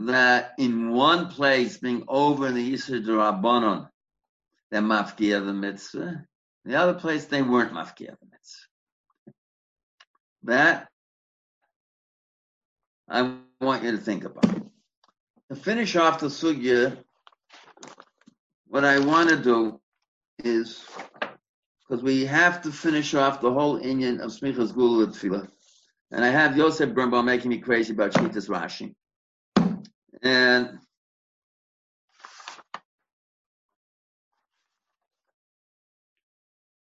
that in one place, being over in the Yisr Rabbanon, they're mafkia the mitzvah, the other place they weren't mafkia the mitzvah? That I want you to think about. To finish off the sugya, what I want to do is because we have to finish off the whole Indian of Smichas Gula. And I have Yosef Birnbaum making me crazy about Shitas Rashi. And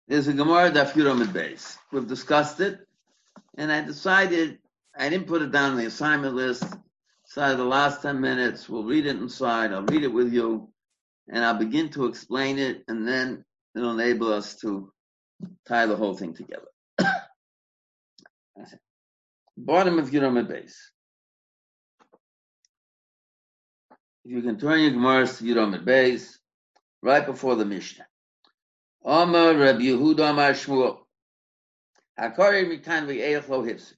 there's a Gemara Daf base. We've discussed it, and I decided I didn't put it down on the assignment list. So the last ten minutes we'll read it inside. I'll read it with you and I'll begin to explain it, and then it'll enable us to tie the whole thing together. [coughs] Bottom of Yudam base. If you can turn your Gemaras to Yudam base, right before the Mishnah. Amar Rabbi Yehuda Amar Shmuel. Hakari mikan v'eich lo hifsik.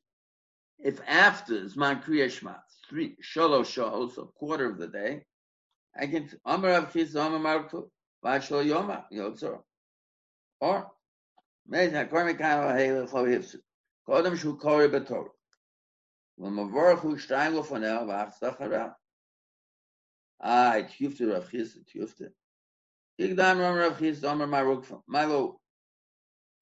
If after Zman Kriya Shema, three, shalosh a quarter of the day, I can, Amar Rav Chis, Amar Marku, Vashlo Yoma, Yotzor. Or, Mez Hakari mikan v'eich lo hifsik. Kodem shu kori b'torah. V'mavorach hu shtayim lo fanel v'achzach hara. Ah, it yufte Rav Chis, it yufte. Igdam Ram Rav Chis, Amar Maruk, Milo,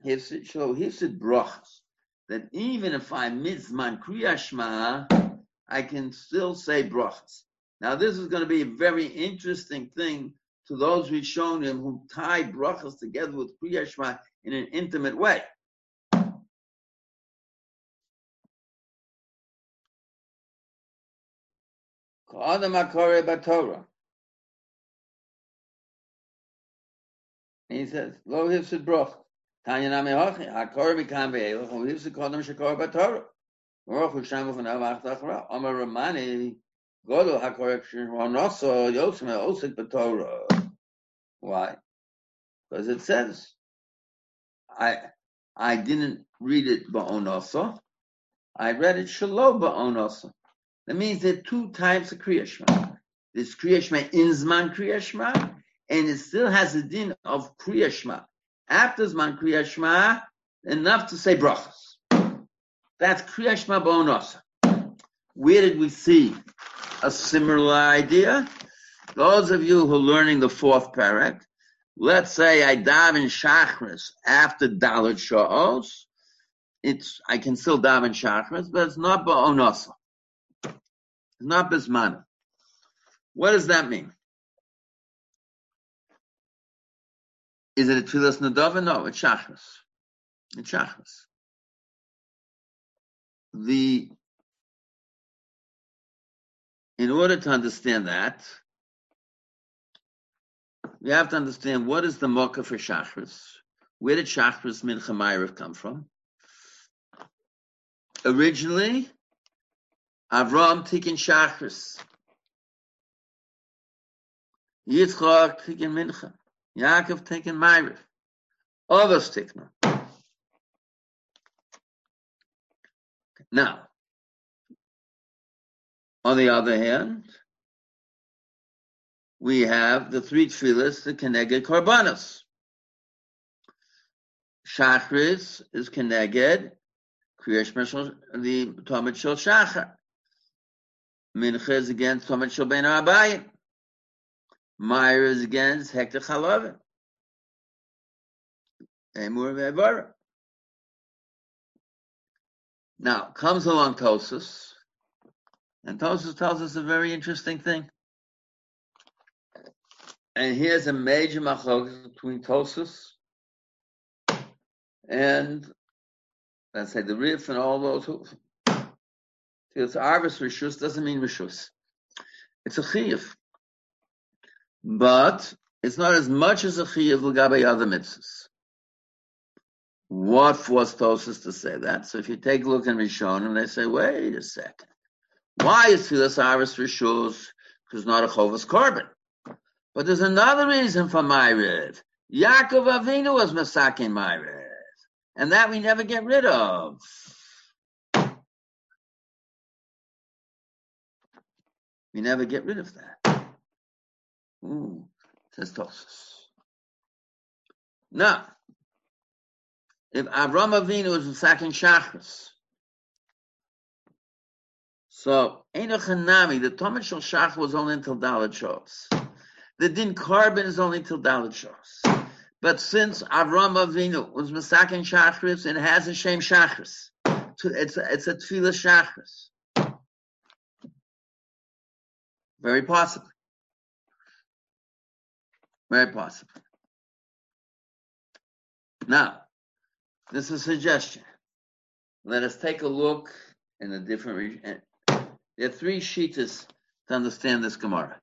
Hifsid brachas. That even if I mitzman kriyashma, I can still say brachas. Now this is going to be a very interesting thing to those we've shown him who tie brachas together with kriyashma in an intimate way. Akore b'Torah. He says, Lo hifsid brach. Tanya nami hochi. Hakor b'kam ve'elach. Lo hifsid kodam shakor b'Torah. Baruch hu shem v'fanav ach tachra. Amar Ramani. Godo hakor k'shronoso yotzim osik b'Torah. Why? Because it says, I I didn't read it ba'onoso. I read it shalo ba'onoso. That means there are two types of Kriya Shema. There's Kriya Shema in Zman and it still has a din of Kriya Shema. After Zman Kriya Shema, enough to say brachas. That's Kriya Shema. Where did we see a similar idea? Those of you who are learning the fourth parak, let's say I daven shachris after dalit sha'os, it's I can still daven shachris, but it's not ba'onosa. It's not bismana. What does that mean? Is it a tefillas nadava? No, it's shachris. It's shachris. The in order to understand that, we have to understand what is the mocha for shachris. Where did shachris mincha come from? Originally, Avram taking shachris. Yitzchak taking mincha. Yaakov taking ma'ariv. Others them. Now, on the other hand, we have the three tefillas, the Keneged Korbanos. Shachris is Keneged, Kriyash the Talmud Shel Shachar. Mincha is against Shel Ben Abayim. Is against Hekta Chalavim. Emur Ve'evara. Now, comes along Tosus, and Tosus tells us a very interesting thing. And here's a major machlok between Tosus and, let's say, the Rif and all those who. It's Arvis Rishus doesn't mean Rishus. It's a Chiyuv. But it's not as much as a Chiyuv L'gabe other mitzvahs. What forced Tosus to say that? So if you take a look in Rishonim, they say, wait a second. Why is Tfilas Arvis Rishus? Because not a Chovas Korban. But there's another reason for Ma'ariv. Yaakov Avinu was Masakin Ma'ariv. And that we never get rid of. We never get rid of that. Ooh, says Tosus. Now, if Avram Avinu was Masakin Shachris, so Enoch Hanami, the Talmud Shel Shach was only until Dalit Shos. The din carbon is only till Dalit Shos. But since Avram Avinu was Masakin Shachris and has a Shem Shachris, it's a, it's a Tefillah Shachris. Very possibly. Very possibly. Now, this is a suggestion. Let us take a look in a different region. There are three shitas to understand this Gemara.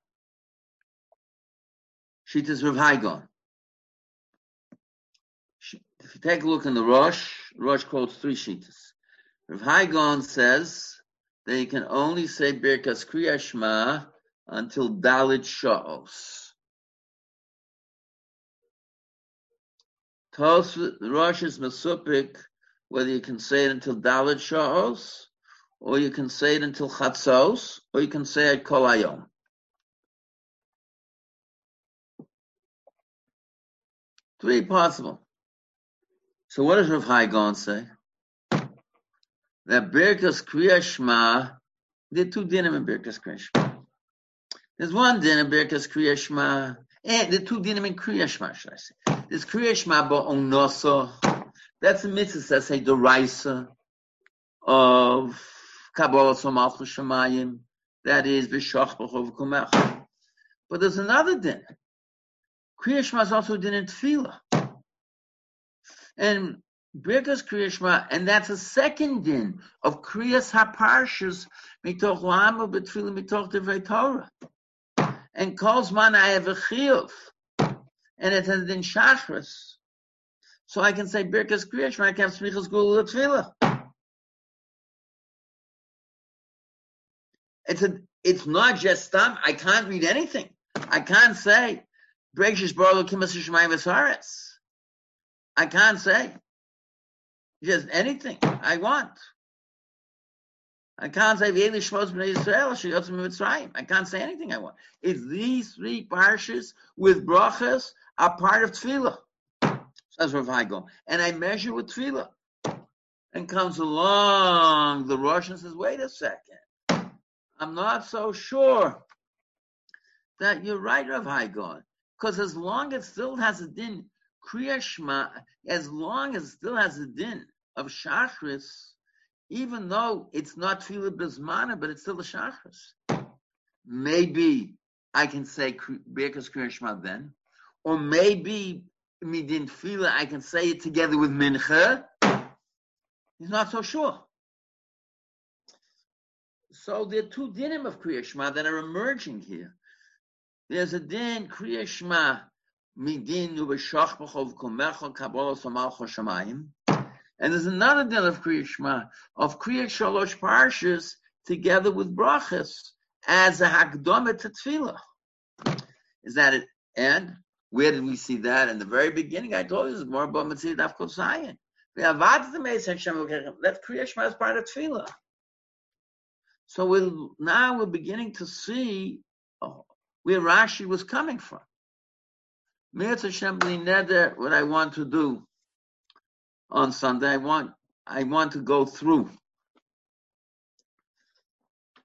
Shitas Rav Hai Gaon. If you take a look in the Rosh, Rosh quotes three shitas. Rav Hai Gaon says that you can only say Birkas Kriya Shema until Dalit Sha'os. Tos Rosh is Masupik whether you can say it until Dalit Sha'os, or you can say it until Chatzos, or you can say it Kol. Three possible. So what does Rav Hai Gaon say? That Birkas Kriya Shema, there are two dinim in Birkas Kriya Shema. There's one din in Birkas Kriya Shema, and the two dinim in Kriya Shema, should I say. There's Kriya Shema Ba'onoso, that's the mitzvah say the Raisa of Kabbalah Somalchus Shemayim, that is B'shach B'chov Kumech. But there's another din. Kriya Shema is also a din in Tefillah. And Birkas Kriyashma, and that's a second din of Kriyas HaParshas mitoch Lama B'Tfilah mitoch Divrei Torah. And calls man I have a chiyuv, and it's a din Shachris. So I can say Birkas Kriyashma, I can have Smichas Gula Tfilah. It's a, it's not just stam. I can't read anything. I can't say Breishish Barlo Kimas Shemayim. I can't say just anything I want. I can't say V'eli Shmos B'nai Yisrael Sheyotzim Mitzrayim. I can't say anything I want. It's these three parshas with brachas are part of tefillah. Says Rav Hai Gaon. And I measure with tefillah. And comes along the Russian says, wait a second. I'm not so sure that you're right, Rav Hai Gaon. Because as long as it still has a din Kriya Shema, as long as it still has a din of Shachris, even though it's not Tefillah Bismana, but it's still a Shachris. Maybe I can say Birkas Kriya Shema then, or maybe Midin Tefillah, I can say it together with Mincha. He's not so sure. So there are two dinim of Kriyashma that are emerging here. There's a din Kriyashma midin ubeshach b'chov kumecha kabbalah samalcha shamayim. And there's another din of Kriya Shema, of Kriya Shalosh Parshas, together with brachas, as a hakdama to tefillah. Is that it? And where did we see that? In the very beginning, I told you it's more about Mitzvah Daf Kosayin. That's Kriya Shema as part of tefillah. So we're, now we're beginning to see oh, where Rashi was coming from. Mirz Hashem Neder, what I want to do on Sunday, I want I want to go through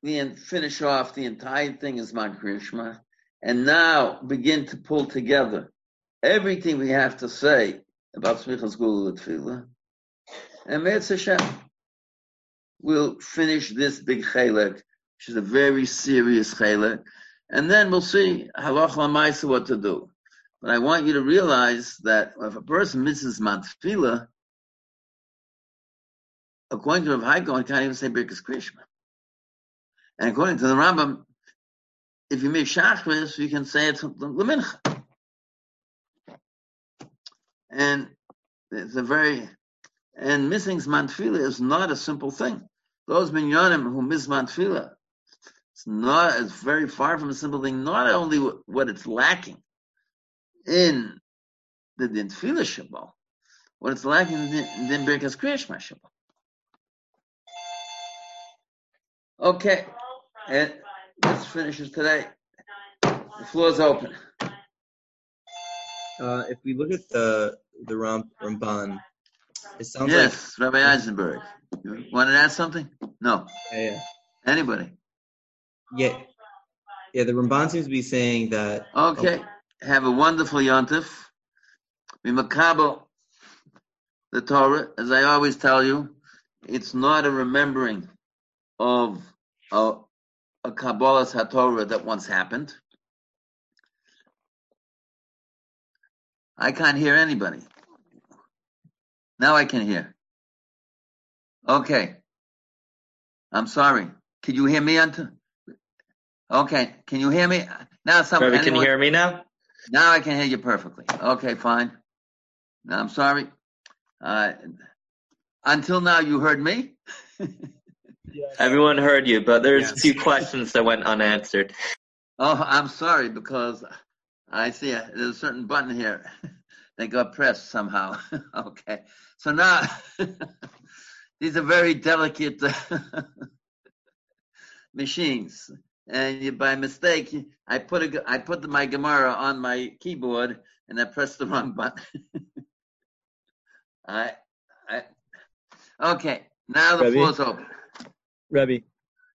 the finish off the entire thing as Man Krishma, and now begin to pull together everything we have to say about Smichas Gula Tefillah. And Mirz Hashem will finish this big chelek, which is a very serious chelek, and then we'll see halach what to do. But I want you to realize that if a person misses Mantfila, according to Rav Hai Gaon, can't even say Birkas Krishma. And according to the Rambam, if you miss Shachris, you can say it's Lemincha. And it's a very, and missing Mantfila is not a simple thing. Those minyanim who miss Mantfila, it's not, it's very far from a simple thing, not only what it's lacking, in the din shabbat, what it's lacking in the din birkas kriyashma shabbat. Okay, and this finishes today. The floor is open. Uh, if we look at the the Ram, Ramban, it sounds yes, like Rabbi Eisenberg. You want to add something? No. Yeah, yeah. Anybody? Yeah, yeah. The Ramban seems to be saying that. Okay. Oh, have a wonderful yontif. Mimakabo, the Torah, as I always tell you, it's not a remembering of a, a Kabbalah's HaTorah that once happened. I can't hear anybody. Now I can hear. Okay. I'm sorry. Can you hear me? Okay. Can you hear me? Now, some, Rabbi, can you hear me now? Now I can hear you perfectly. Okay, fine. Now, I'm sorry. Uh, until now, you heard me. [laughs] Everyone heard you, but there's yes. a few questions that went unanswered. Oh, I'm sorry because I see a, there's a certain button here [laughs] They got pressed somehow. [laughs] okay. So now, [laughs] these are very delicate machines. And you, by mistake, I put a, I put my Gemara on my keyboard and I pressed the wrong button. I, I, okay. Now the floor is open. Rebbe.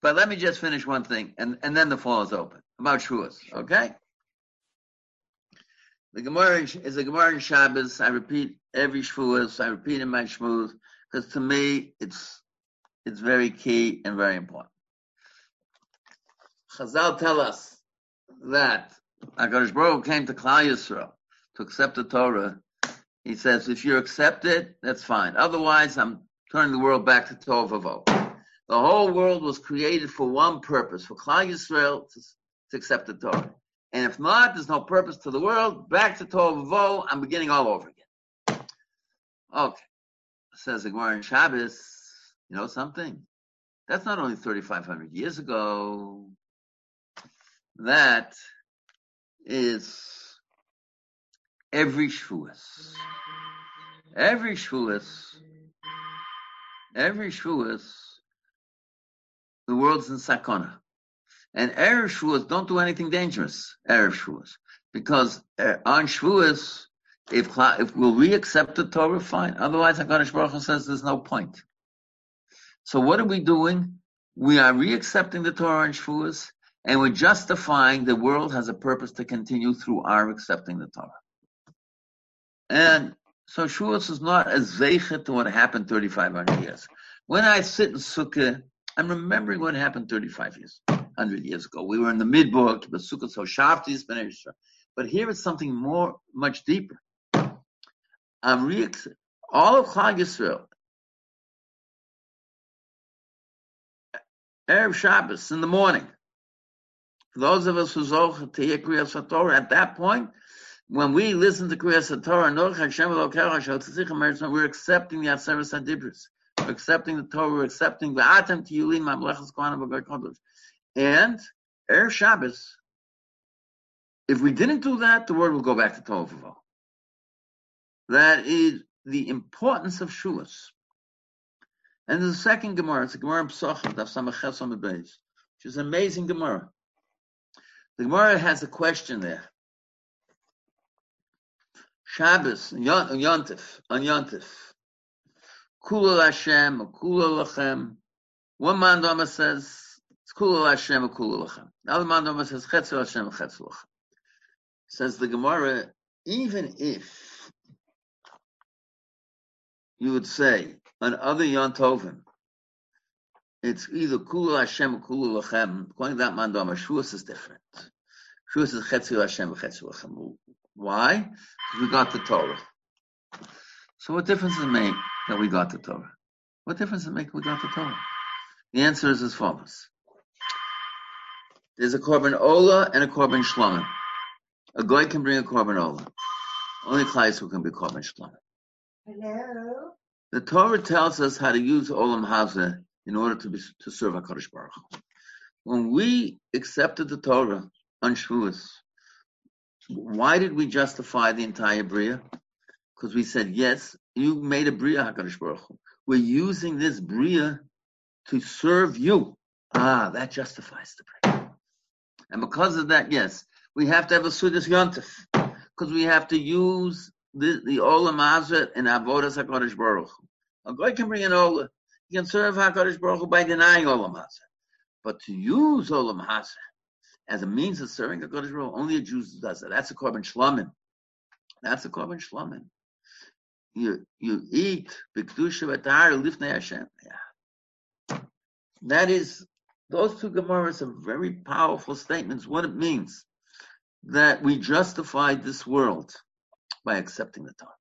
But let me just finish one thing, and, and then the floor is open about Shavuos. Okay. The Gemara is a Gemara in Shabbos. I repeat every Shavuos. I repeat in my Shmuz because to me it's it's very key and very important. Chazal tell us that Hakadosh Baruch came to Klal Yisrael to accept the Torah. He says, if you accept it, that's fine. Otherwise, I'm turning the world back to Tovavo. The whole world was created for one purpose, for Klal Yisrael to, to accept the Torah. And if not, there's no purpose to the world. Back to Tovavo, I'm beginning all over again. Okay. Says the Gemara Shabbos, you know something? That's not only 3,500 years ago. That is every Shavuos. Every Shavuos. Every Shavuos. The world's in Sakona. And Erev Shavuos, don't do anything dangerous, Erev Shavuos. Because uh, on Shavuos, if, if will we accept the Torah, fine. Otherwise, HaKadosh Baruch Hu says there's no point. So what are we doing? We are re-accepting the Torah on Shavuos, and we're justifying the world has a purpose to continue through our accepting the Torah. And so Shavuos is not a zeichet to what happened 3,500 years. When I sit in Sukkah, I'm remembering what happened 35 years, 100 years ago. We were in the midbook, so Shavti. But here it's something more, much deeper. All of Chag Yisrael, Erev Shabbos in the morning. For those of us who zoch to hear Kriyas Torah, at that point, when we listen to Kriyas Torah, we're accepting the Aseres Hadibros. Accepting the Torah. Accepting the Atem Tihyu Li Mamleches Kohanim And Erev Shabbos, if we didn't do that, the word will go back to Tovavo. That is the importance of Shavuos. And the second Gemara, it's a Gemara in Pesachim, Daf Samach on the which is an amazing Gemara. The Gemara has a question there. Shabbos, Yontif, on Yontif. Kula Hashem, Kula Lachem. One mandama says, it's Kula Hashem, Kula Lachem. The other mandama says, Chetzel Hashem, Chetzel Lachem. Says the Gemara, even if you would say on other Yontovim, it's either Kula Hashem or Kula Lachem. To that mandama, Shavuos is different. Shavuos is Chetzel Hashem, Chetzel Lachem. Why? Because we got the Torah. So what difference does it make that we got the Torah? What difference does it make we got the Torah? The answer is as follows. There's a korban ola and a korban shlomim. A guy can bring a korban ola. Only Klais who can be korban shlomim. Hello. The Torah tells us how to use olam hazeh in order to be, to serve Hakadosh Baruch. When we accepted the Torah on Shavuos, why did we justify the entire bria? Because we said yes, you made a bria Hakadosh Baruch Hu. We're using this bria to serve you. Ah, that justifies the bria. And because of that, yes, we have to have a seudas yontif because we have to use the the olam hazeh in avodas Hakadosh Baruch Hu. A guy can bring an ola. He can serve Hakadosh Baruch Hu by denying olam hazeh, but to use olam hazeh as a means of serving a Kodesh Baruch only a Jew does that. That's a korban shlomim. That's a korban shlomim. You you eat b'kedusha v'tahara lifnei Hashem. Yeah. That is those two gemaras are very powerful statements. What it means that we justified this world by accepting the Torah.